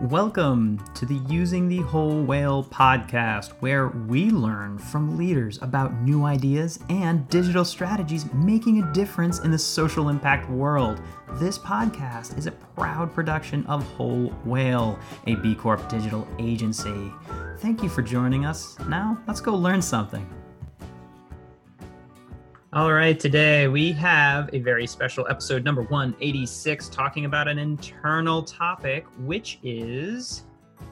Welcome to the Using the Whole Whale podcast, where we learn from leaders about new ideas and digital strategies making a difference in the social impact world. This podcast is a proud production of Whole Whale, a B Corp digital agency. Thank you for joining us. Now, let's go learn something. All right, today we have a very special episode number 186 talking about an internal topic, which is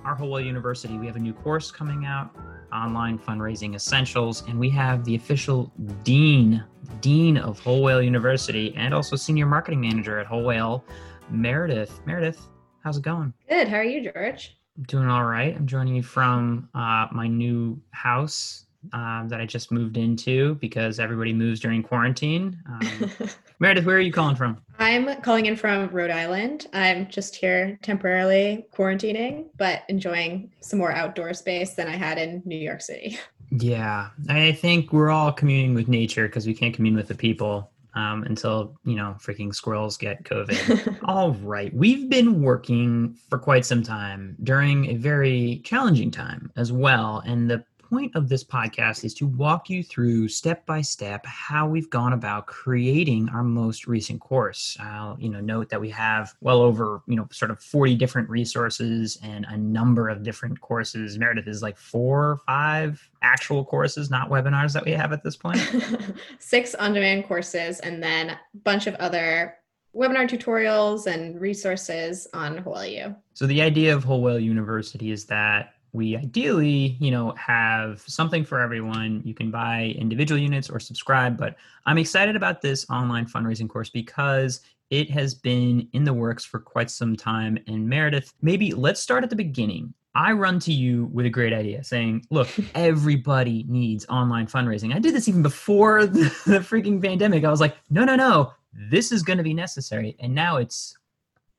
our Whole Whale University. We have a new course coming out, Online Fundraising Essentials, and we have the official Dean, Dean of Whole Whale University, and also Senior Marketing Manager at Whole Whale, Meredith. Meredith, how's it going? Good. How are you, George? I'm doing all right. I'm joining you from uh, my new house um, that I just moved into because everybody moves during quarantine. Um, Meredith, where are you calling from? I'm calling in from Rhode Island. I'm just here temporarily quarantining, but enjoying some more outdoor space than I had in New York City. Yeah, I think we're all communing with nature because we can't commune with the people um, until you know freaking squirrels get COVID. All right, we've been working for quite some time during a very challenging time as well, and the point of this podcast is to walk you through step by step how we've gone about creating our most recent course. I'll, you know, note that we have well over, you know, sort of 40 different resources and a number of different courses. Meredith is like four or five actual courses, not webinars that we have at this point. Six on-demand courses and then a bunch of other webinar tutorials and resources on Whole Whale So the idea of Whole Whale University is that we ideally, you know, have something for everyone. You can buy individual units or subscribe, but I'm excited about this online fundraising course because it has been in the works for quite some time. And Meredith, maybe let's start at the beginning. I run to you with a great idea saying, look, everybody needs online fundraising. I did this even before the, the freaking pandemic. I was like, no, no, no, this is going to be necessary. And now it's,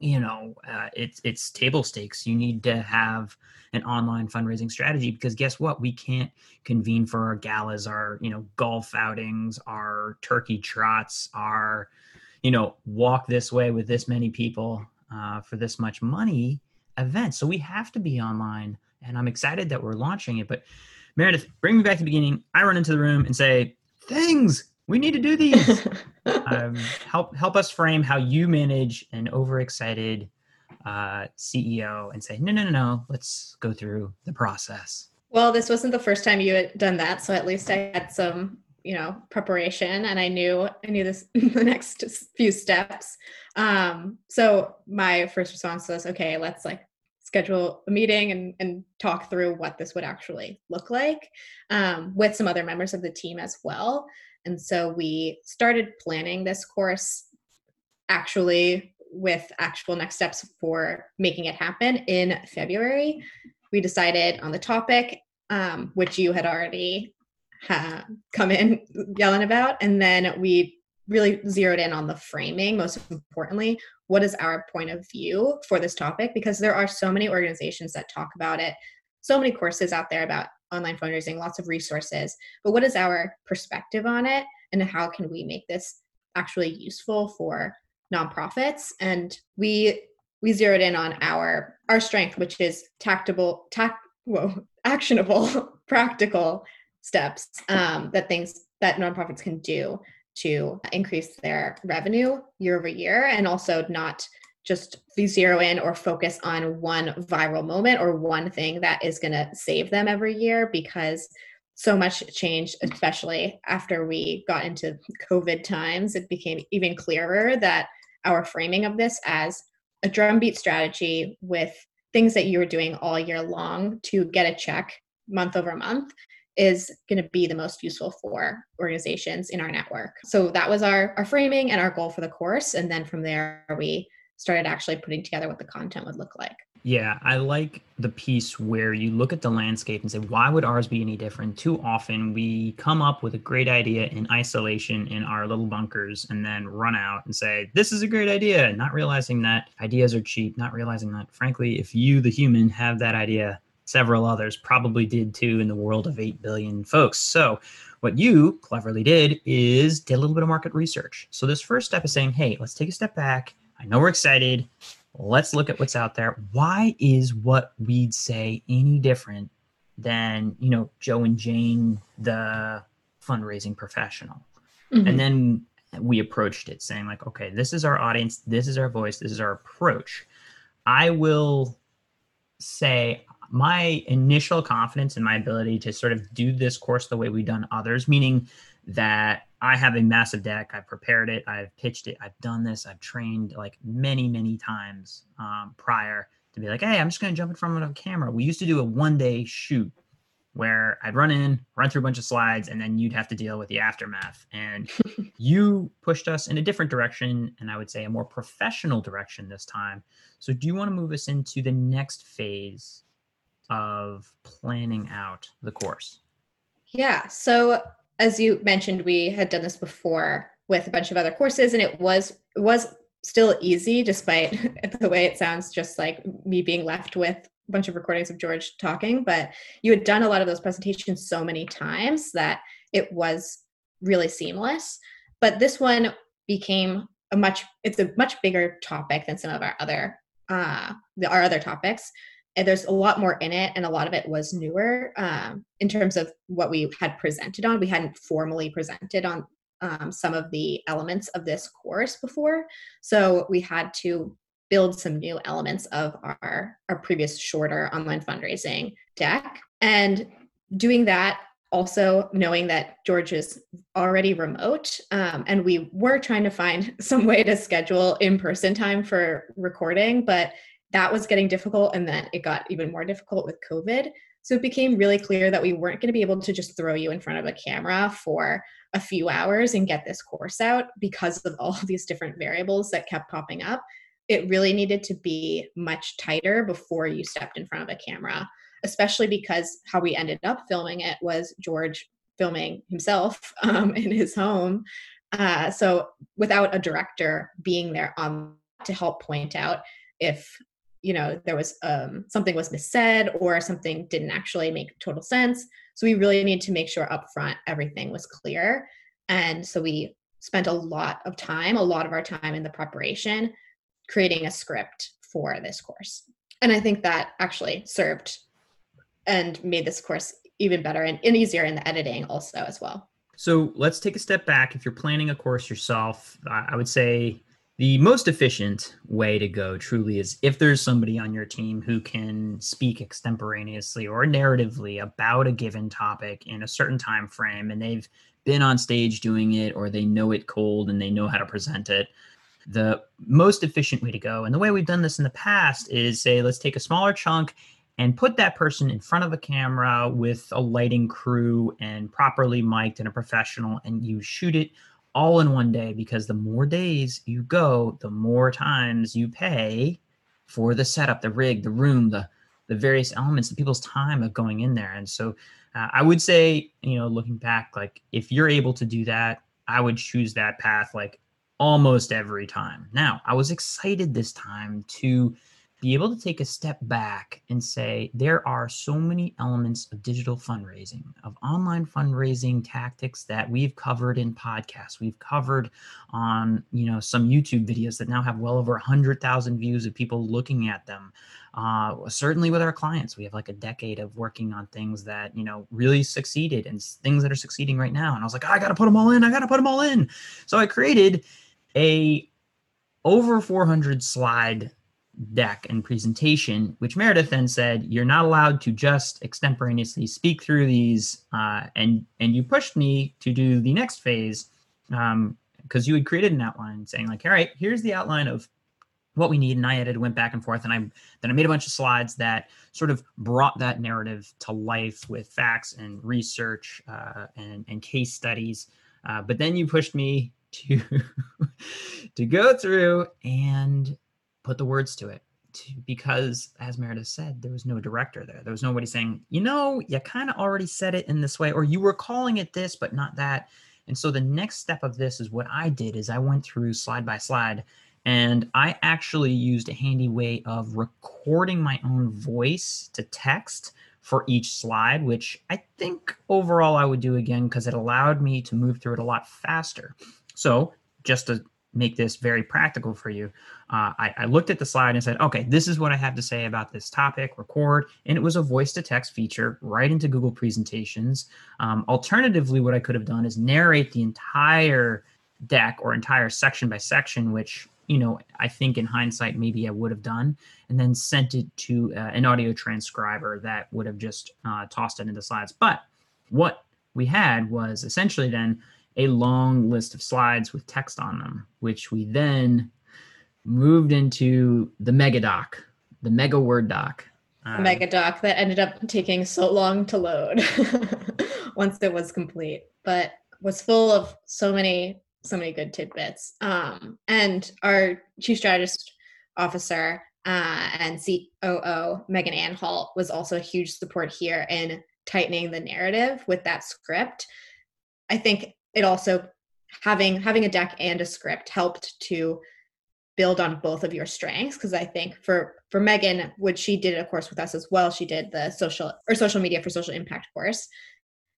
you know, uh, it's, it's table stakes. You need to have an online fundraising strategy because guess what? We can't convene for our galas our you know golf outings our turkey trots our you know walk this way with this many people uh, for this much money events so we have to be online and i'm excited that we're launching it. But meredith bring me back to the beginning. I run into the room and say things we need to do these um, help help us frame how you manage an overexcited uh, CEO and say, no, no, no, no, let's go through the process? Well, this wasn't the first time you had done that, so at least I had some, you know, preparation, and I knew I knew this the next few steps. Um, so my first response was, okay, let's like schedule a meeting and, and talk through what this would actually look like um, with some other members of the team as well. And so we started planning this course actually with actual next steps for making it happen in February. We decided on the topic, um, which you had already ha- come in yelling about, and then we really zeroed in on the framing. Most importantly, what is our point of view for this topic? Because there are so many organizations that talk about it, so many courses out there about online fundraising, lots of resources. But what is our perspective on it, and how can we make this actually useful for nonprofits and we we zeroed in on our our strength which is tactable tact whoa actionable practical steps um, that things that nonprofits can do to increase their revenue year over year and also not just zero in or focus on one viral moment or one thing that is going to save them every year because so much changed especially after we got into covid times it became even clearer that our framing of this as a drumbeat strategy with things that you were doing all year long to get a check month over month is going to be the most useful for organizations in our network. So that was our our framing and our goal for the course and then from there we started actually putting together what the content would look like. Yeah, I like the piece where you look at the landscape and say, why would ours be any different? Too often we come up with a great idea in isolation in our little bunkers and then run out and say, this is a great idea, not realizing that ideas are cheap, not realizing that, frankly, if you, the human, have that idea, several others probably did too in the world of 8 billion folks. So, what you cleverly did is did a little bit of market research. So, this first step is saying, hey, let's take a step back. I know we're excited let's look at what's out there. Why is what we'd say any different than, you know, Joe and Jane, the fundraising professional? Mm-hmm. And then we approached it saying, like, okay, this is our audience, this is our voice, this is our approach. I will say my initial confidence in my ability to sort of do this course the way we've done others, meaning that I have a massive deck. I've prepared it. I've pitched it. I've done this. I've trained like many, many times um, prior to be like, hey, I'm just going to jump in front of a camera. We used to do a one day shoot where I'd run in, run through a bunch of slides, and then you'd have to deal with the aftermath. And you pushed us in a different direction, and I would say a more professional direction this time. So, do you want to move us into the next phase of planning out the course? Yeah. So, as you mentioned, we had done this before with a bunch of other courses, and it was was still easy despite the way it sounds just like me being left with a bunch of recordings of George talking, but you had done a lot of those presentations so many times that it was really seamless. But this one became a much it's a much bigger topic than some of our other uh our other topics and there's a lot more in it and a lot of it was newer um, in terms of what we had presented on we hadn't formally presented on um, some of the elements of this course before so we had to build some new elements of our, our previous shorter online fundraising deck. And doing that, also knowing that George is already remote, um, and we were trying to find some way to schedule in person time for recording, but that was getting difficult. And then it got even more difficult with COVID. So it became really clear that we weren't going to be able to just throw you in front of a camera for a few hours and get this course out because of all of these different variables that kept popping up it really needed to be much tighter before you stepped in front of a camera, especially because how we ended up filming it was George filming himself um, in his home. Uh, so without a director being there on to help point out if you know there was um, something was missaid or something didn't actually make total sense so we really need to make sure up front everything was clear and so we spent a lot of time a lot of our time in the preparation creating a script for this course. And I think that actually served and made this course even better and, and easier in the editing also as well. So let's take a step back. If you're planning a course yourself, I would say the most efficient way to go truly is if there's somebody on your team who can speak extemporaneously or narratively about a given topic in a certain time frame and they've been on stage doing it or they know it cold and they know how to present it the most efficient way to go. And the way we've done this in the past is say, let's take a smaller chunk and put that person in front of a camera with a lighting crew and properly mic'd and a professional, and you shoot it all in one day because the more days you go, the more times you pay for the setup, the rig, the room, the the various elements, the people's time of going in there. And so uh, I would say, you know, looking back, like if you're able to do that, I would choose that path. Like almost every time. Now, I was excited this time to be able to take a step back and say there are so many elements of digital fundraising, of online fundraising tactics that we've covered in podcasts. We've covered on, you know, some YouTube videos that now have well over 100,000 views of people looking at them. Uh, certainly with our clients, we have like a decade of working on things that, you know, really succeeded and things that are succeeding right now. And I was like, I got to put them all in. I got to put them all in. So I created a over 400 slide deck and presentation, which Meredith then said, you're not allowed to just extemporaneously speak through these. Uh, and, and you pushed me to do the next phase because um, you had created an outline saying like, all right, here's the outline of what we need. And I edited, went back and forth. And I, then I made a bunch of slides that sort of brought that narrative to life with facts and research uh, and, and case studies. Uh, but then you pushed me to to go through and put the words to it because as meredith said there was no director there there was nobody saying you know you kind of already said it in this way or you were calling it this but not that and so the next step of this is what i did is i went through slide by slide and i actually used a handy way of recording my own voice to text for each slide, which I think overall I would do again because it allowed me to move through it a lot faster. So, just a make this very practical for you, uh, I, I, looked at the slide and said, okay, this is what I have to say about this topic, record, and it was a voice to text feature right into Google Presentations. Um, alternatively, what I could have done is narrate the entire deck or entire section by section, which you know I think in hindsight maybe I would have done, and then sent it to uh, an audio transcriber that would have just uh, tossed it into slides. But what we had was essentially then a long list of slides with text on them, which we then moved into the mega doc, the mega word doc. Um, mega doc that ended up taking so long to load once it was complete, but was full of so many so many good tidbits. Um, and our chief strategist officer uh, and COO Megan Anhalt was also a huge support here in tightening the narrative with that script. I think it also having having a deck and a script helped to build on both of your strengths. Because i think for for megan which she did a course with us as well she did the social or social media for social impact course.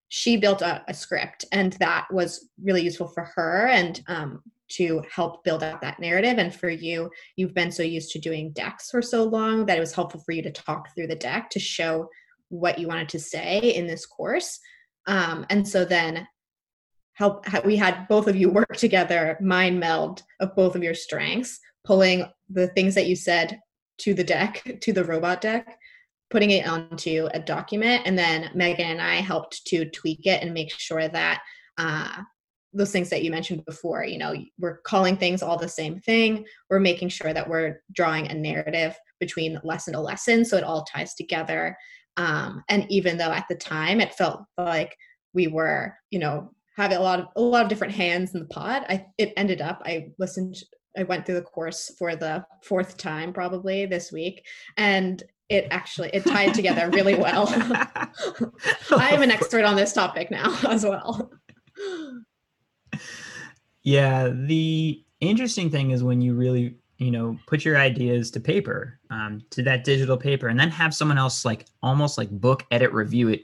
She built a, a script and that was really useful for her and um, to help build out that narrative. And for you you've been so used to doing decks for so long that it was helpful for you to talk through the deck to show what you wanted to say in this course. Um, and so then help we had both of you work together mind meld of both of your strengths pulling the things that you said to the deck to the robot deck putting it onto a document. And then megan and i helped to tweak it and make sure that uh, those things that you mentioned before you know we're calling things all the same thing. We're making sure that we're drawing a narrative between lesson to lesson so it all ties together. Um, and even though at the time it felt like we were you know having a lot of a lot of different hands in the pot. I it ended up I listened I went through the course for the fourth time probably this week and it actually it tied together really well. I am an expert on this topic now as well. Yeah, the interesting thing is when you really you know put your ideas to paper um, to that digital paper and then have someone else like almost like book edit review it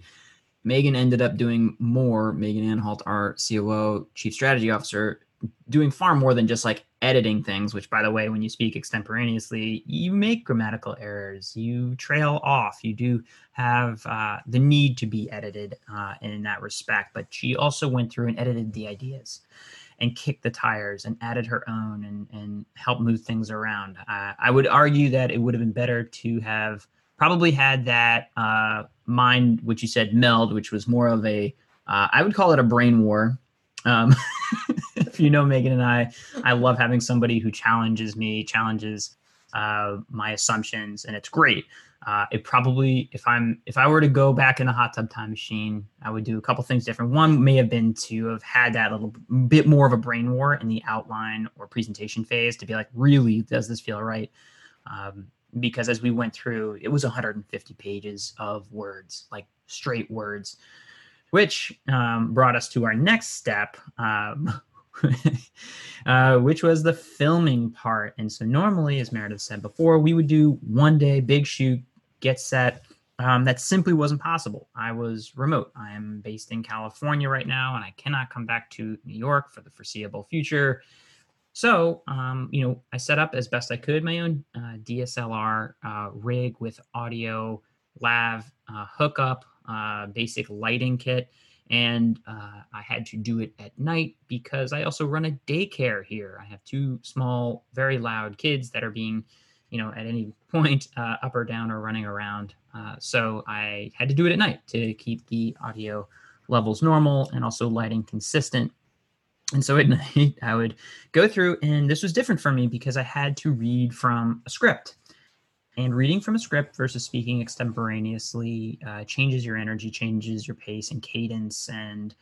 Megan ended up doing more. Megan Anhalt, our COO, Chief Strategy Officer, doing far more than just like editing things. Which, by the way, when you speak extemporaneously, you make grammatical errors, you trail off, you do have uh, the need to be edited uh, in that respect. But she also went through and edited the ideas and kicked the tires and added her own and and helped move things around. Uh, I would argue that it would have been better to have probably had that mind, which you said meld, which was more of a, uh, I would call it a brain war. Um, if you know Megan and I, I love having somebody who challenges me, challenges uh, my assumptions, and it's great. Uh, it probably, if I'm, if I were to go back in the hot tub time machine, I would do a couple things different. One may have been to have had that little bit more of a brain war in the outline or presentation phase to be like, really, does this feel right? Um, because as we went through, it was 150 pages of words, like straight words, which um, brought us to our next step, um, uh, which was the filming part. And so, normally, as Meredith said before, we would do one day, big shoot, get set. Um, that simply wasn't possible. I was remote. I am based in California right now, and I cannot come back to New York for the foreseeable future. So, um, you know, I set up as best I could my own uh, DSLR uh, rig with audio, lav, uh, hookup, uh, basic lighting kit. And uh, I had to do it at night because I also run a daycare here. I have two small, very loud kids that are being, you know, at any point uh, up or down or running around. so I had to do it at night to keep the audio levels normal and also lighting consistent and so at night, I would go through, and this was different for me because I had to read from a script. And reading from a script versus speaking extemporaneously uh, changes your energy, changes your pace and cadence. And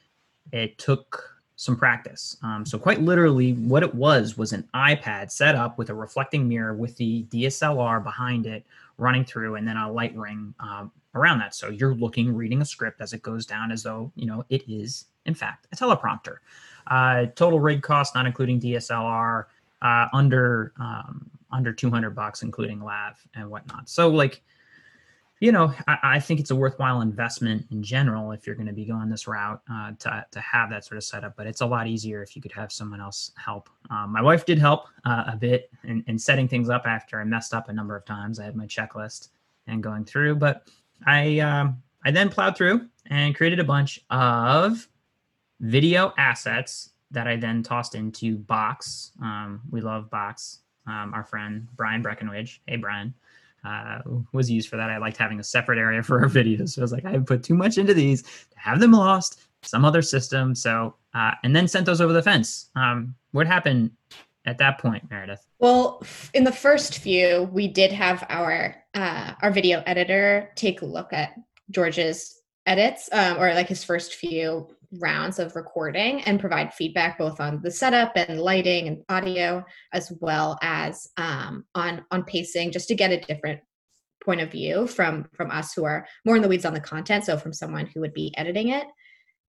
it took some practice. Um, so, quite literally, what it was was an iPad set up with a reflecting mirror with the DSLR behind it running through, and then a light ring um, around that. So, you're looking, reading a script as it goes down as though, you know, it is, in fact, a teleprompter. Uh, total rig cost, not including DSLR, uh, under um, under 200 bucks, including lav and whatnot. So like, you know, I, I, think it's a worthwhile investment in general if you're going to be going this route uh, to, to have that sort of setup. But it's a lot easier if you could have someone else help. Um, my wife did help uh, a bit in, in setting things up after I messed up a number of times. I had my checklist and going through, but I um, I then plowed through and created a bunch of video assets that I then tossed into Box. Um, we love Box. Um, our friend Brian Breckenridge. Hey, Brian uh, was used for that. I liked having a separate area for our videos. So I was like, I put too much into these to have them lost, some other system. So, uh, and then sent those over the fence. Um, what happened at that point, Meredith? Well, in the first few, we did have our uh, our video editor take a look at George's edits, um, or like his first few rounds of recording and provide feedback both on the setup and lighting and audio as well as um, on on pacing just to get a different point of view from from us who are more in the weeds on the content so from someone who would be editing it.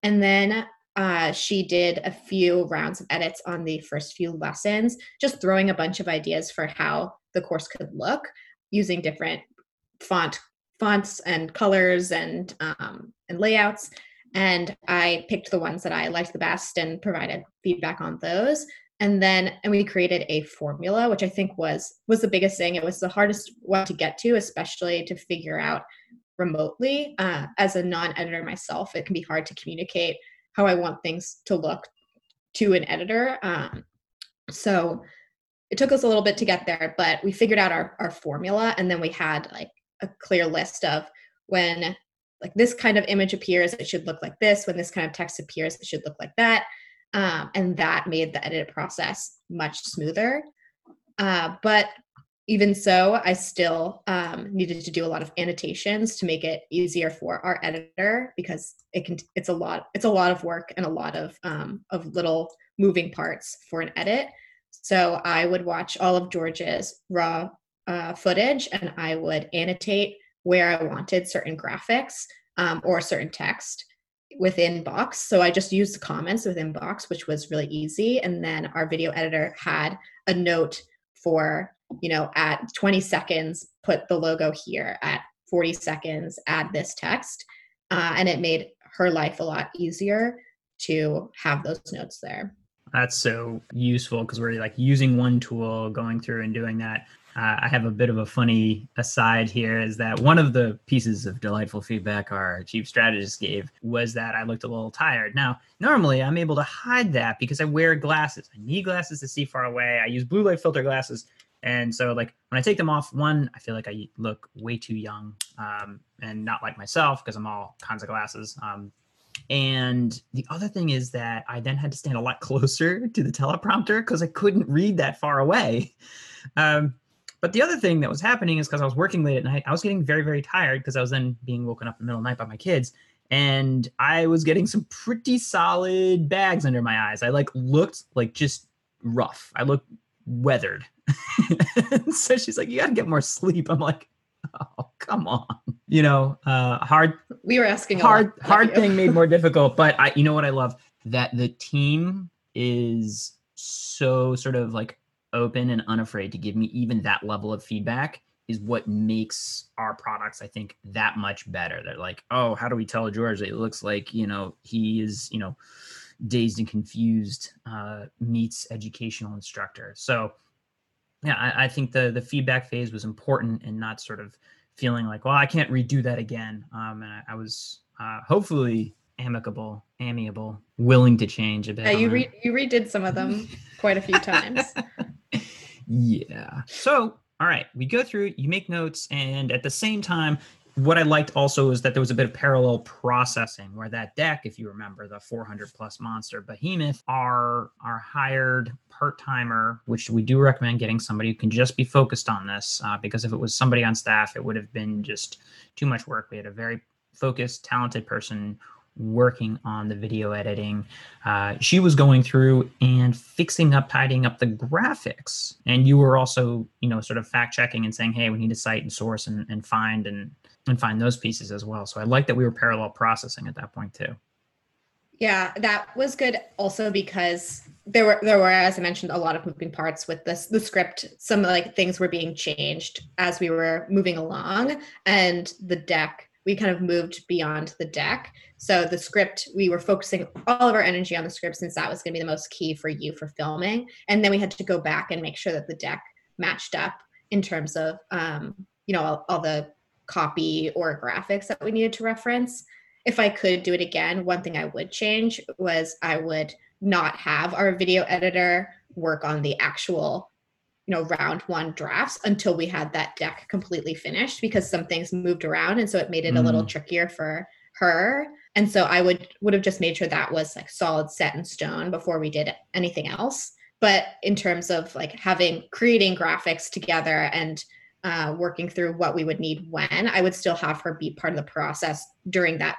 And then uh, she did a few rounds of edits on the first few lessons just throwing a bunch of ideas for how the course could look using different font fonts and colors and um, and layouts and I picked the ones that I liked the best and provided feedback on those. And then and we created a formula, which I think was was the biggest thing. It was the hardest one to get to, especially to figure out remotely. Uh, as a non-editor myself, it can be hard to communicate how I want things to look to an editor. Um, so it took us a little bit to get there, but we figured out our, our formula and then we had like a clear list of when like this kind of image appears, it should look like this. When this kind of text appears, it should look like that. Um, and that made the edit process much smoother. Uh, but even so, I still um, needed to do a lot of annotations to make it easier for our editor because it can. It's a lot. It's a lot of work and a lot of um, of little moving parts for an edit. So I would watch all of George's raw uh, footage and I would annotate where I wanted certain graphics um, or certain text within Box. So I just used the comments within Box, which was really easy. And then our video editor had a note for, you know, at 20 seconds, put the logo here. At 40 seconds, add this text. Uh, and it made her life a lot easier to have those notes there. That's so useful because we're like using one tool, going through and doing that. Uh, I have a bit of a funny aside here is that one of the pieces of delightful feedback our chief strategist gave was that I looked a little tired. Now, normally I'm able to hide that because I wear glasses. I need glasses to see far away. I use blue light filter glasses. And so, like, when I take them off, one, I feel like I look way too young um, and not like myself because I'm all kinds of glasses. Um, and the other thing is that I then had to stand a lot closer to the teleprompter because I couldn't read that far away. Um, but the other thing that was happening is because I was working late at night, I was getting very, very tired because I was then being woken up in the middle of the night by my kids. And I was getting some pretty solid bags under my eyes. I like looked like just rough. I looked weathered. so she's like, You gotta get more sleep. I'm like, Oh, come on. You know, uh hard we were asking hard hard thing made more difficult. But I you know what I love? That the team is so sort of like open and unafraid to give me even that level of feedback is what makes our products, I think, that much better. They're like, oh, how do we tell George it looks like, you know, he is, you know, dazed and confused uh, meets educational instructor. So yeah, I, I think the the feedback phase was important and not sort of feeling like, well, I can't redo that again. Um, and I, I was uh, hopefully amicable, amiable, willing to change a bit. Yeah, you re- you redid some of them quite a few times. Yeah. So, all right, we go through, you make notes, and at the same time, what I liked also is that there was a bit of parallel processing where that deck, if you remember, the 400 plus monster behemoth, our our hired part timer, which we do recommend getting somebody who can just be focused on this, uh, because if it was somebody on staff, it would have been just too much work. We had a very focused, talented person working on the video editing. Uh, she was going through and fixing up, tidying up the graphics. And you were also, you know, sort of fact checking and saying, hey, we need to cite and source and, and find and and find those pieces as well. So I like that we were parallel processing at that point too. Yeah, that was good also because there were there were as i mentioned a lot of moving parts with this the script some like things were being changed as we were moving along and the deck we kind of moved beyond the deck so the script we were focusing all of our energy on the script since that was going to be the most key for you for filming and then we had to go back and make sure that the deck matched up in terms of um, you know all, all the copy or graphics that we needed to reference if i could do it again one thing i would change was i would not have our video editor work on the actual you know round one drafts until we had that deck completely finished because some things moved around and so it made it a little mm. trickier for her. And so i would would have just made sure that was like solid set in stone before we did anything else. But in terms of like having creating graphics together and uh, working through what we would need when i would still have her be part of the process during that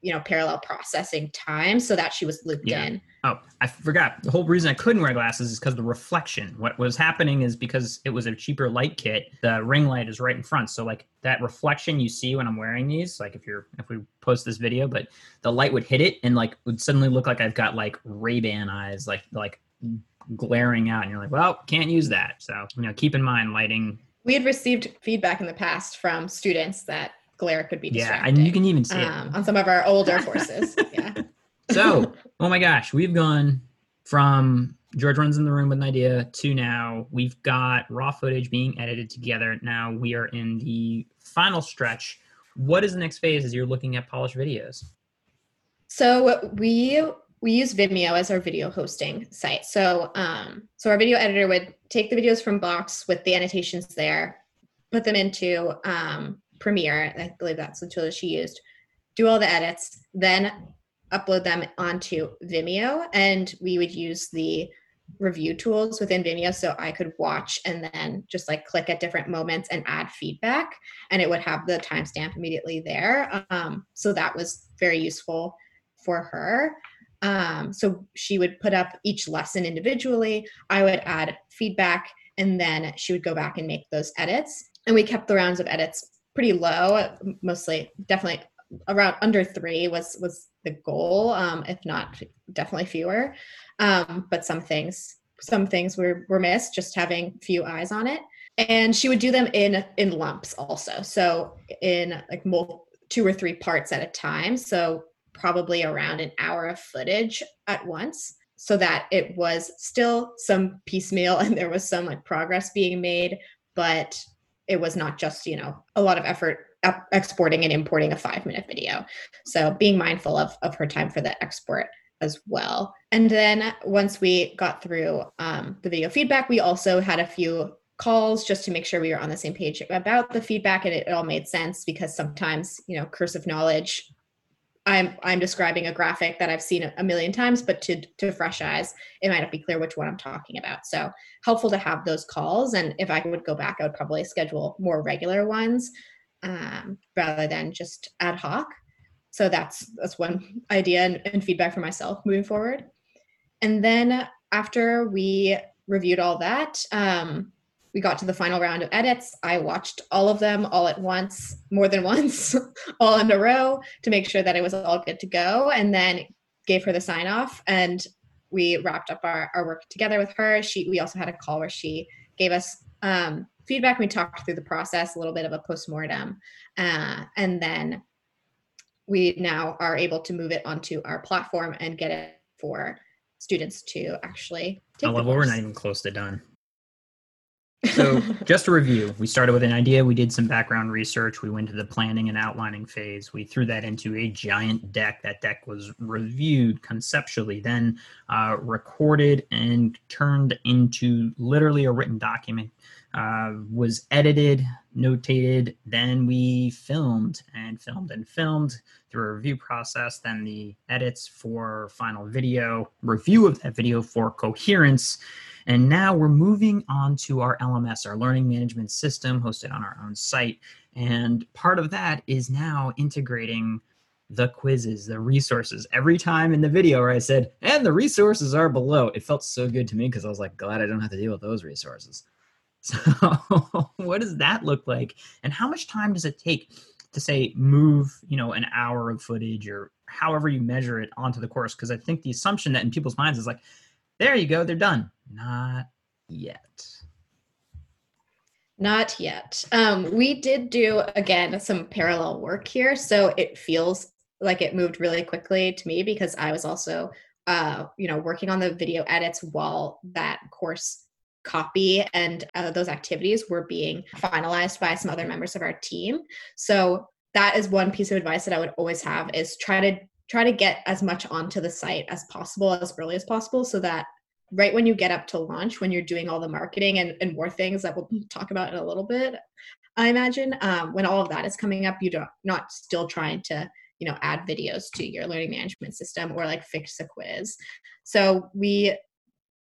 you know parallel processing time so that she was looped yeah. in. Oh i forgot. The whole reason i couldn't wear glasses is because the reflection. What was happening is because it was a cheaper light kit the ring light is right in front. So like that reflection you see when i'm wearing these like if you're if we post this video but the light would hit it and like would suddenly look like i've got like ray-ban eyes like like glaring out. And you're like well can't use that. So you know keep in mind lighting we had received feedback in the past from students that glare could be yeah and you can even see um, it on some of our older courses yeah. So oh my gosh we've gone from george runs in the room with an idea to now we've got raw footage being edited together. Now we are in the final stretch. What is the next phase as you're looking at polished videos? So we we use Vimeo as our video hosting site. So, um, so our video editor would take the videos from Box with the annotations there, put them into um, Premiere, I believe that's the tool that she used, do all the edits, then upload them onto Vimeo. And we would use the review tools within Vimeo so I could watch and then just like click at different moments and add feedback. And it would have the timestamp immediately there. Um, so that was very useful for her. Um, so she would put up each lesson individually. I would add feedback and then she would go back and make those edits. And we kept the rounds of edits pretty low, mostly definitely around under three was was the goal, um, if not definitely fewer. Um, but some things some things were were missed, just having few eyes on it. And she would do them in in lumps also, so in like two or three parts at a time. So probably around an hour of footage at once so that it was still some piecemeal and there was some like progress being made but it was not just you know a lot of effort exporting and importing a five minute video. So being mindful of of her time for the export as well. And then once we got through um, the video feedback we also had a few calls just to make sure we were on the same page about the feedback and it, it all made sense because sometimes you know cursive knowledge I'm I'm describing a graphic that I've seen a million times, but to to fresh eyes, it might not be clear which one I'm talking about. So helpful to have those calls. And if I would go back, I would probably schedule more regular ones um, rather than just ad hoc. So that's that's one idea and, and feedback for myself moving forward. And then after we reviewed all that, um, we got to the final round of edits. I watched all of them all at once, more than once, all in a row to make sure that it was all good to go, and then gave her the sign off. And we wrapped up our, our work together with her. She we also had a call where she gave us um, feedback. We talked through the process, a little bit of a postmortem, uh, and then we now are able to move it onto our platform and get it for students to actually take. I love we're not even close to done. So, just a review, we started with an idea. We did some background research. We went to the planning and outlining phase. We threw that into a giant deck. That deck was reviewed conceptually, then uh, recorded and turned into literally a written document. Uh, was edited, notated, then we filmed and filmed and filmed through a review process, then the edits for final video, review of that video for coherence and now we're moving on to our LMS, our learning management system hosted on our own site. And part of that is now integrating the quizzes, the resources. Every time in the video where I said, and the resources are below, it felt so good to me because I was like, glad I don't have to deal with those resources. So, what does that look like? And how much time does it take to say move, you know, an hour of footage or however you measure it onto the course? Because I think the assumption that in people's minds is like, there you go. They're done. Not yet. Not yet. Um, we did do again some parallel work here, so it feels like it moved really quickly to me because I was also, uh, you know, working on the video edits while that course copy and uh, those activities were being finalized by some other members of our team. So that is one piece of advice that I would always have is try to try to get as much onto the site as possible as early as possible so that right when you get up to launch when you're doing all the marketing and, and more things that we'll talk about in a little bit i imagine um, when all of that is coming up you don't not still trying to you know add videos to your learning management system or like fix a quiz so we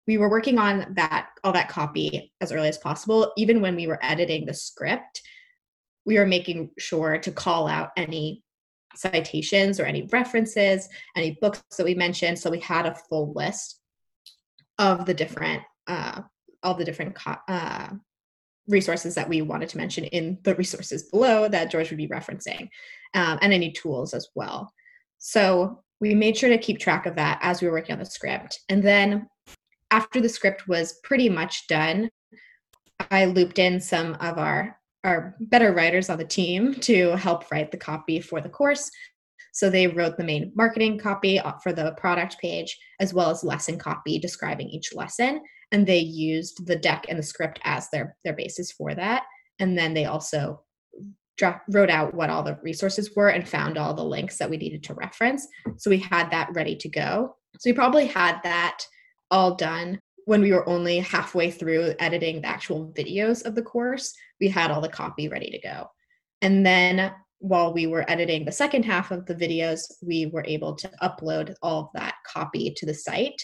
we were working on that all that copy as early as possible even when we were editing the script we were making sure to call out any citations or any references any books that we mentioned so we had a full list of the different uh, all the different uh, resources that we wanted to mention in the resources below that George would be referencing, um, and any tools as well. So we made sure to keep track of that as we were working on the script. And then after the script was pretty much done, I looped in some of our our better writers on the team to help write the copy for the course. So they wrote the main marketing copy uh, for the product page, as well as lesson copy describing each lesson. And they used the deck and the script as their, their basis for that. And then they also wrote out what all the resources were and found all the links that we needed to reference. So we had that ready to go. So we probably had that all done when we were only halfway through editing the actual videos of the course. We had all the copy ready to go. And then while we were editing the second half of the videos, we were able to upload all of that copy to the site.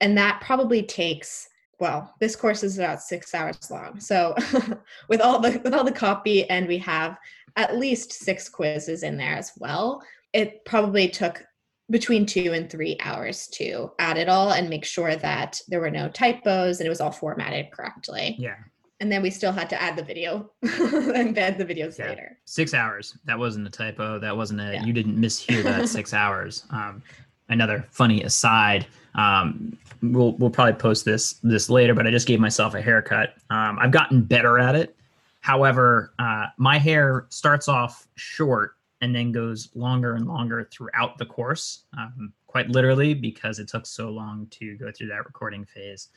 And that probably takes well, this course is about six hours long. So with all the with all the copy and we have at least six quizzes in there as well, it probably took between two and three hours to add it all and make sure that there were no typos and it was all formatted correctly. Yeah. And then we still had to add the video embed the videos yeah. later. Six hours. That wasn't a typo. That wasn't a yeah. you didn't mishear that six hours. Um, another funny aside um, we'll we'll probably post this this later but i just gave myself a haircut. Um, i've gotten better at it. However uh, my hair starts off short and then goes longer and longer throughout the course um, quite literally because it took so long to go through that recording phase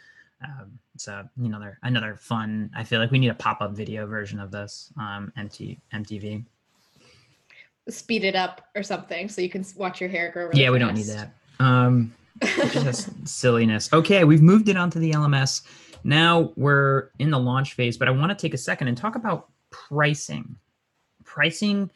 um, so another another fun. I feel like we need a pop up video version of this. Um, MT, MTV. Speed it up or something so you can watch your hair grow. Really yeah, we don't need that. Um, just silliness. Okay, we've moved it onto the LMS. Now we're in the launch phase, but I want to take a second and talk about pricing. Pricing,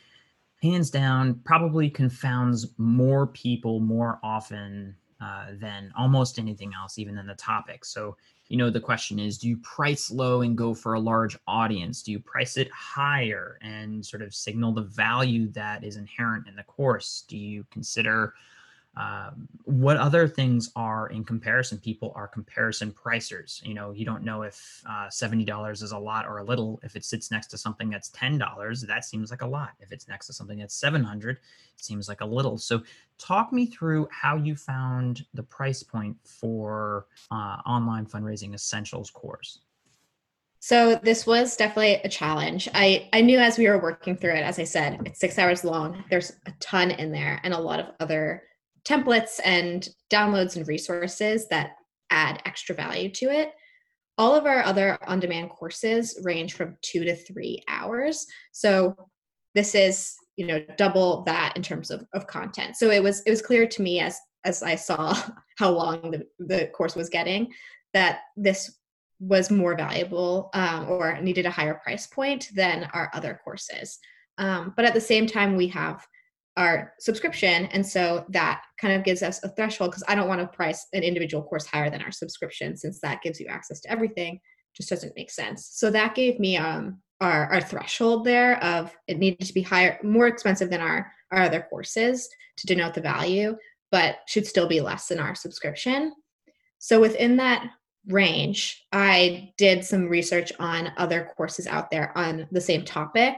hands down, probably confounds more people more often uh, than almost anything else, even than the topic. So, you know, the question is do you price low and go for a large audience? Do you price it higher and sort of signal the value that is inherent in the course? Do you consider um, what other things are in comparison? People are comparison pricers. You know you don't know if uh, $70 is a lot or a little. If it sits next to something that's $10 that seems like a lot. If it's next to something that's 700 it seems like a little. So talk me through how you found the price point for uh, online fundraising essentials course. So this was definitely a challenge. I, I knew as we were working through it, as I said, it's six hours long. There's a ton in there and a lot of other templates and downloads and resources that add extra value to it. All of our other on demand courses range from two to three hours. So this is you know double that in terms of, of content so it was it was clear to me as as i saw how long the, the course was getting that this was more valuable um, or needed a higher price point than our other courses um, but at the same time we have our subscription. And so that kind of gives us a threshold because i don't want to price an individual course higher than our subscription since that gives you access to everything just doesn't make sense. So that gave me um our, our threshold there of it needed to be higher more expensive than our our other courses to denote the value but should still be less than our subscription. So within that range i did some research on other courses out there on the same topic.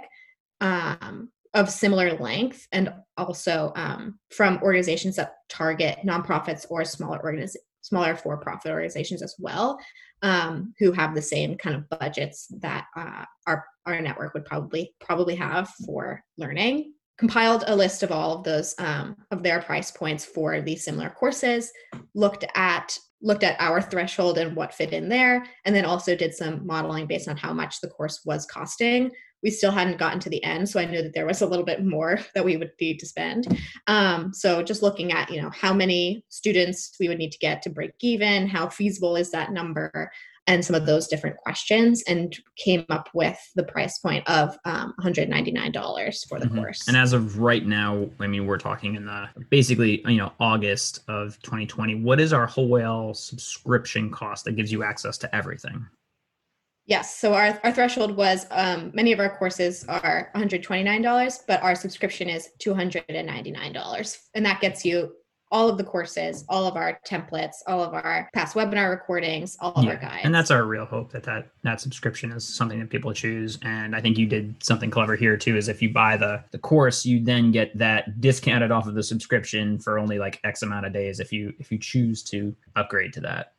Um, of similar length and also um, from organizations that target nonprofits or smaller organiz- smaller for-profit organizations as well um, who have the same kind of budgets that uh, our our network would probably probably have for learning. Compiled a list of all of those um, of their price points for these similar courses looked at looked at our threshold and what fit in there and then also did some modeling based on how much the course was costing we still hadn't gotten to the end so i knew that there was a little bit more that we would need to spend um, so just looking at you know how many students we would need to get to break even how feasible is that number and some of those different questions and came up with the price point of um, $199 for the mm-hmm. course. And as of right now, I mean, we're talking in the basically, you know, August of 2020. What is our whole whale subscription cost that gives you access to everything? Yes. So our, our threshold was um, many of our courses are $129, but our subscription is $299. And that gets you all of the courses, all of our templates, all of our past webinar recordings, all of yeah. our guides. And that's our real hope that, that that subscription is something that people choose. And I think you did something clever here too, is if you buy the the course, you then get that discounted off of the subscription for only like X amount of days if you if you choose to upgrade to that.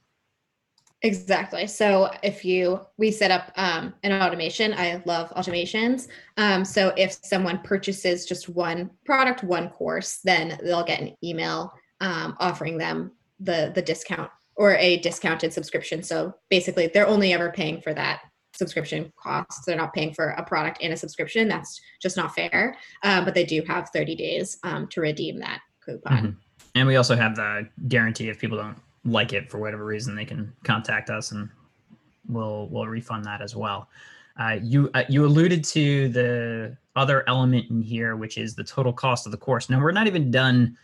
Exactly. So if you we set up um, an automation, I love automations. Um, so if someone purchases just one product, one course, then they'll get an email um, offering them the the discount or a discounted subscription. So basically, they're only ever paying for that subscription cost. They're not paying for a product and a subscription. That's just not fair. Um, but they do have 30 days um, to redeem that coupon. Mm-hmm. And we also have the guarantee if people don't like it for whatever reason, they can contact us and we'll we'll refund that as well. Uh, you uh, you alluded to the other element in here, which is the total cost of the course. Now we're not even done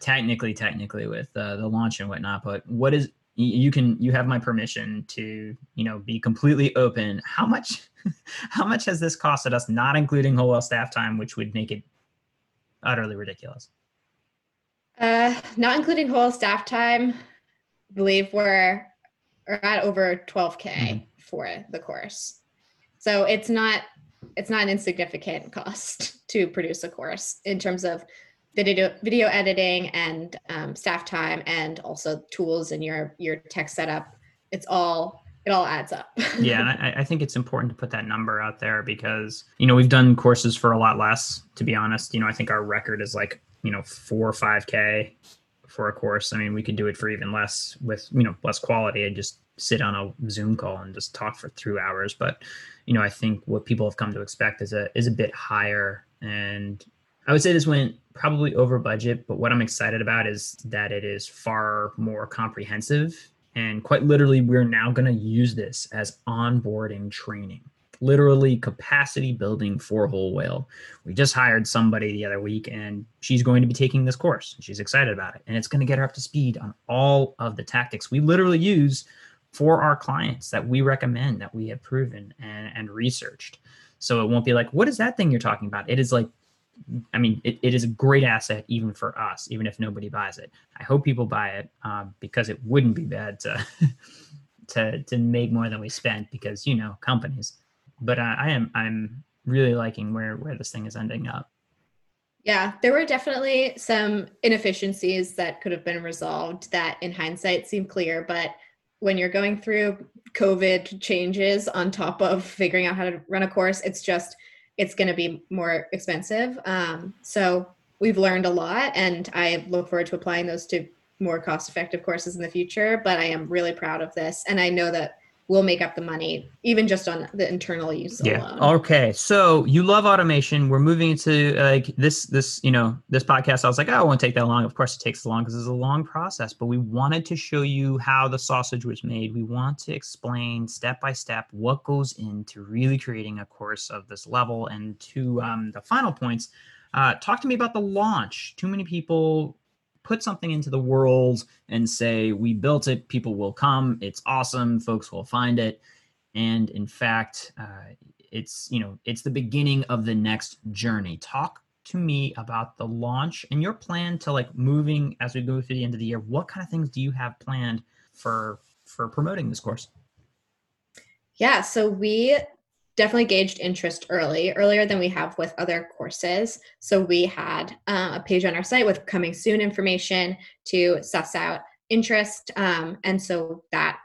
technically technically with uh, the launch and whatnot but what is you can you have my permission to you know be completely open how much how much has this costed us not including whole whale staff time which would make it utterly ridiculous uh not including whole staff time believe we're, we're at over 12k mm-hmm. for the course. So it's not it's not an insignificant cost to produce a course in terms of video video editing and um, staff time and also tools and your your tech setup. It's all it all adds up. Yeah and I, I, think it's important to put that number out there because you know we've done courses for a lot less to be honest. You know i think our record is like you know four or five k for a course. I mean we could do it for even less with you know less quality and just sit on a zoom call and just talk for three hours. But you know i think what people have come to expect is a is a bit higher. And I would say this went probably over budget, but what I'm excited about is that it is far more comprehensive. And quite literally, we're now going to use this as onboarding training, literally capacity building for Whole Whale. We just hired somebody the other week, and she's going to be taking this course. She's excited about it, and it's going to get her up to speed on all of the tactics we literally use for our clients that we recommend, that we have proven and, and researched. So it won't be like, what is that thing you're talking about? It is like I mean, it, it is a great asset even for us, even if nobody buys it. I hope people buy it um, because it wouldn't be bad to to to make more than we spent because you know companies. But uh, I am I'm really liking where where this thing is ending up. Yeah, there were definitely some inefficiencies that could have been resolved that in hindsight seem clear, but when you're going through COVID changes on top of figuring out how to run a course, it's just it's going to be more expensive. Um, so we've learned a lot, and I look forward to applying those to more cost effective courses in the future. But I am really proud of this, and I know that we'll make up the money even just on the internal use yeah. alone. Okay. So you love automation. We're moving into like this this, you know, this podcast. I was like, oh, it won't take that long. Of course it takes long because it's a long process, but we wanted to show you how the sausage was made. We want to explain step by step what goes into really creating a course of this level. And to um, the final points, uh, talk to me about the launch. Too many people put something into the world and say, we built it, people will come, it's awesome, folks will find it. And in fact, uh, it's you know it's the beginning of the next journey. Talk to me about the launch and your plan to like moving as we go through the end of the year. What kind of things do you have planned for for promoting this course? Yeah, so we definitely gauged interest early, earlier than we have with other courses. So we had uh, a page on our site with coming soon information to suss out interest. Um, and so that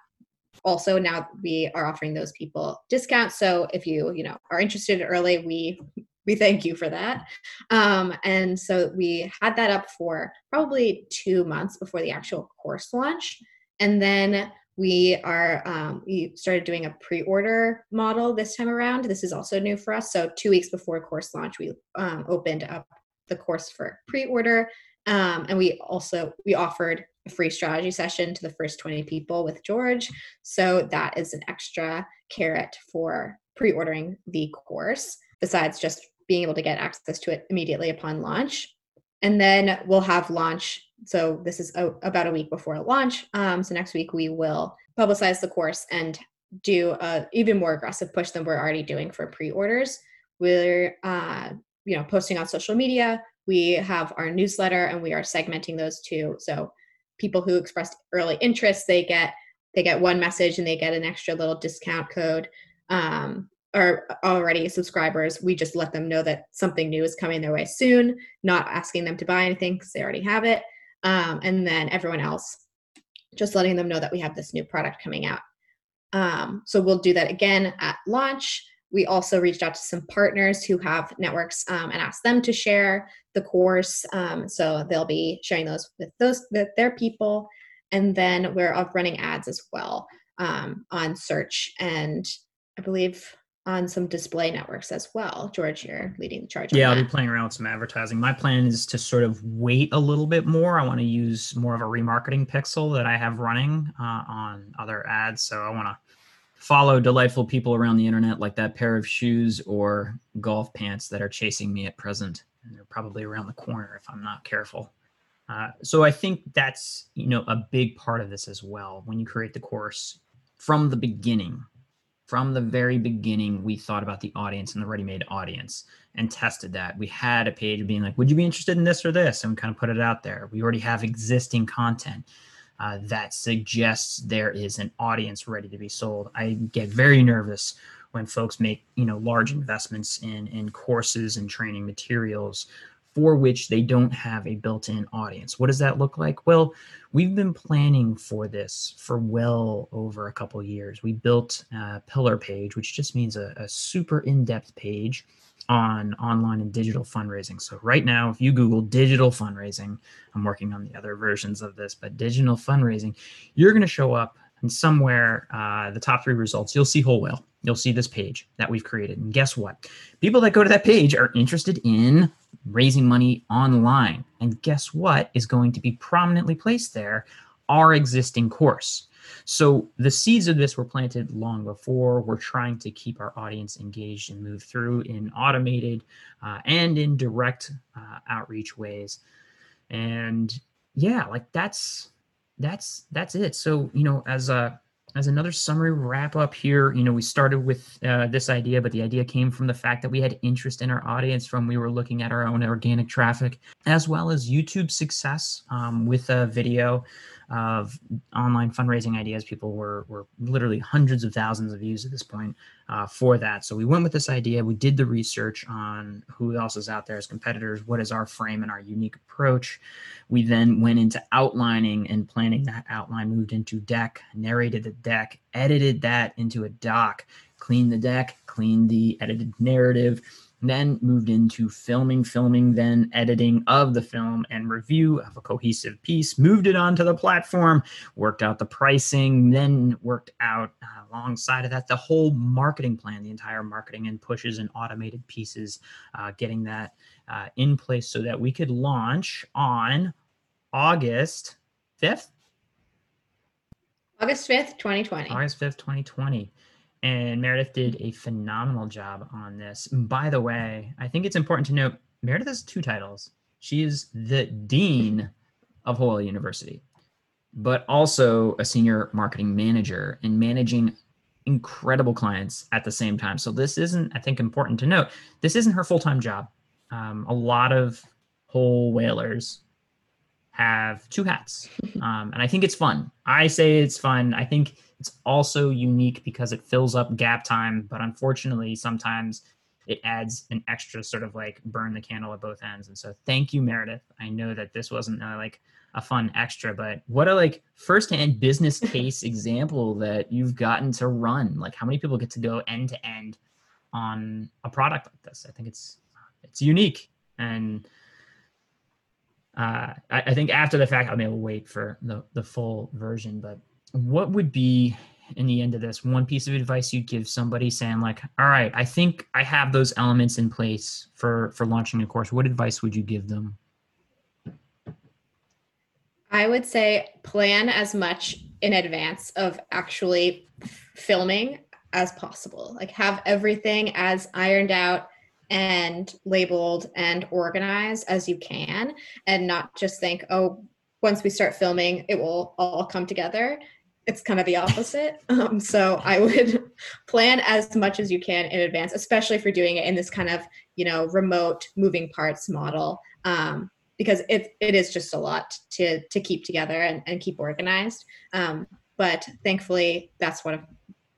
also now we are offering those people discounts. So if you, you know, are interested early, we we thank you for that. Um, and so we had that up for probably two months before the actual course launch. And then we are um, we started doing a pre-order model this time around. This is also new for us. So two weeks before course launch we um, opened up the course for pre-order. Um, and we also we offered a free strategy session to the first 20 people with george. So that is an extra carrot for pre-ordering the course besides just being able to get access to it immediately upon launch and then we'll have launch. So this is a, about a week before launch. Um, so next week we will publicize the course and do a even more aggressive push than we're already doing for pre-orders. We're uh, you know posting on social media. We have our newsletter and we are segmenting those two so people who expressed early interest they get they get one message and they get an extra little discount code. Um, are already subscribers, we just let them know that something new is coming their way soon, not asking them to buy anything because they already have it. Um, and then everyone else, just letting them know that we have this new product coming out. Um, so we'll do that again at launch. We also reached out to some partners who have networks um, and asked them to share the course. Um, so they'll be sharing those with those with their people. And then we're running ads as well um, on search and I believe on some display networks as well. George, you're leading the charge. Yeah, I'll be playing around with some advertising. My plan is to sort of wait a little bit more. I want to use more of a remarketing pixel that I have running uh, on other ads. So I want to follow delightful people around the internet like that pair of shoes or golf pants that are chasing me at present. And they're probably around the corner if I'm not careful. Uh, so I think that's you know a big part of this as well. When you create the course from the beginning, from the very beginning, we thought about the audience and the ready made audience and tested that. We had a page being like, Would you be interested in this or this? And we kind of put it out there. We already have existing content uh, that suggests there is an audience ready to be sold. I get very nervous when folks make you know large investments in in courses and training materials for which they don't have a built-in audience. What does that look like? Well, we've been planning for this for well over a couple years. We built a pillar page, which just means a, a super in-depth page on online and digital fundraising. So right now, if you Google digital fundraising, I'm working on the other versions of this, but digital fundraising, you're going to show up and somewhere uh, the top three results, you'll see Whole Whale. You'll see this page that we've created. And guess what? People that go to that page are interested in raising money online. And guess what is going to be prominently placed there? Our existing course. So the seeds of this were planted long before. We're trying to keep our audience engaged and move through in automated uh, and in direct uh, outreach ways. And yeah, like that's that's that's it. So you know, as a as another summary wrap up here, you know, we started with uh, this idea, but the idea came from the fact that we had interest in our audience from we were looking at our own organic traffic, as well as YouTube success um, with a video of online fundraising ideas. People were were literally hundreds of thousands of views at this point uh, for that. So we went with this idea. We did the research on who else is out there as competitors. What is our frame and our unique approach? We then went into outlining and planning that outline. Moved into deck, narrated the deck, edited that into a doc, cleaned the deck, cleaned the edited narrative then moved into filming, filming, then editing of the film and review of a cohesive piece, moved it onto the platform, worked out the pricing, then worked out uh, alongside of that the whole marketing plan, the entire marketing and pushes and automated pieces, uh, getting that uh, in place so that we could launch on August 5th. August 5th, 2020. August 5th, 2020 and Meredith did a phenomenal job on this. By the way, I think it's important to note Meredith has two titles. She is the dean of Whale University, but also a senior marketing manager and managing incredible clients at the same time. So this isn't, I think, important to note. This isn't her full time job. Um, a lot of whole whalers have two hats, um, and I think it's fun. I say it's fun. I think it's also unique because it fills up gap time, but unfortunately, sometimes it adds an extra sort of like burn the candle at both ends. And so thank you, Meredith. I know that this wasn't uh, like a fun extra, but what a like firsthand business case example that you've gotten to run. Like how many people get to go end to end on a product like this? I think it's it's unique and uh, I, I, think after the fact, I we'll wait for the, the full version, but what would be in the end of this one piece of advice you'd give somebody saying like, all right, I think I have those elements in place for, for launching a course. What advice would you give them? I would say plan as much in advance of actually filming as possible. Like have everything as ironed out and labeled and organized as you can and not just think oh once we start filming it will all come together. It's kind of the opposite. Um, so i would plan as much as you can in advance especially if you're doing it in this kind of you know remote moving parts model um, because it, it is just a lot to to keep together and, and keep organized. Um, but thankfully that's of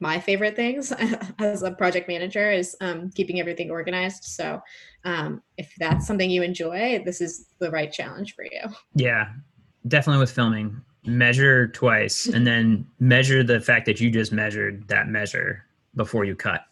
my favorite things as a project manager is um, keeping everything organized. So um, if that's something you enjoy, this is the right challenge for you. Yeah, definitely with filming. Measure twice and then measure the fact that you just measured that measure before you cut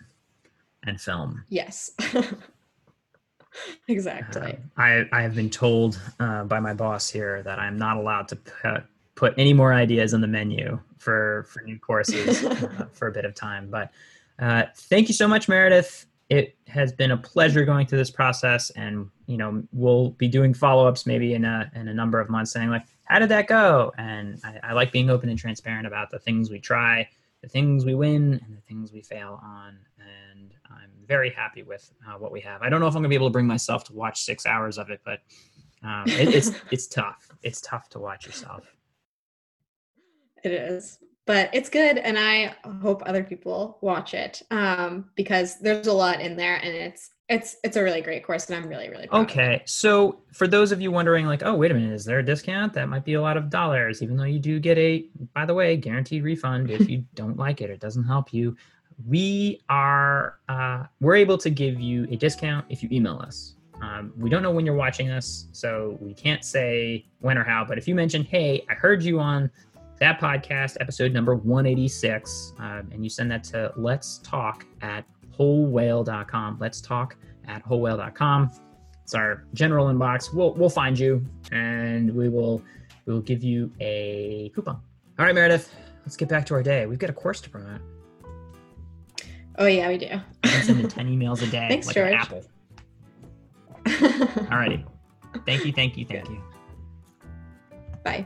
and film. Yes. exactly. Uh, I, I have been told uh, by my boss here that I'm not allowed to put put any more ideas on the menu for for new courses uh, for a bit of time. But uh, thank you so much, Meredith. It has been a pleasure going through this process, and you know we'll be doing follow ups maybe in a in a number of months, saying like, how did that go? And I, I like being open and transparent about the things we try, the things we win, and the things we fail on. And I'm very happy with uh, what we have. I don't know if I'm gonna be able to bring myself to watch six hours of it, but um, it, it's it's tough. It's tough to watch yourself. It is. But it's good and I hope other people watch it um, because there's a lot in there and it's it's it's a really great course and I'm really really Okay. So for those of you wondering like, "Oh, wait a minute, is there a discount? That might be a lot of dollars even though you do get a by the way, guaranteed refund if you don't like it. It doesn't help you. We are uh, we're able to give you a discount if you email us. Um, we don't know when you're watching us, so we can't say when or how. But if you mention, "Hey, I heard you on that podcast, episode number 186, um, and you send that to let's talk at wholewhale.com. Let's talk at wholewhale.com. It's our general inbox. We'll we'll find you and we will we will give you a coupon. All right, Meredith, let's get back to our day. We've got a course to promote. Oh yeah, we do. I'm sending 10 emails a day Thanks, like George. apple. All righty. Thank you, thank you, thank you. Bye.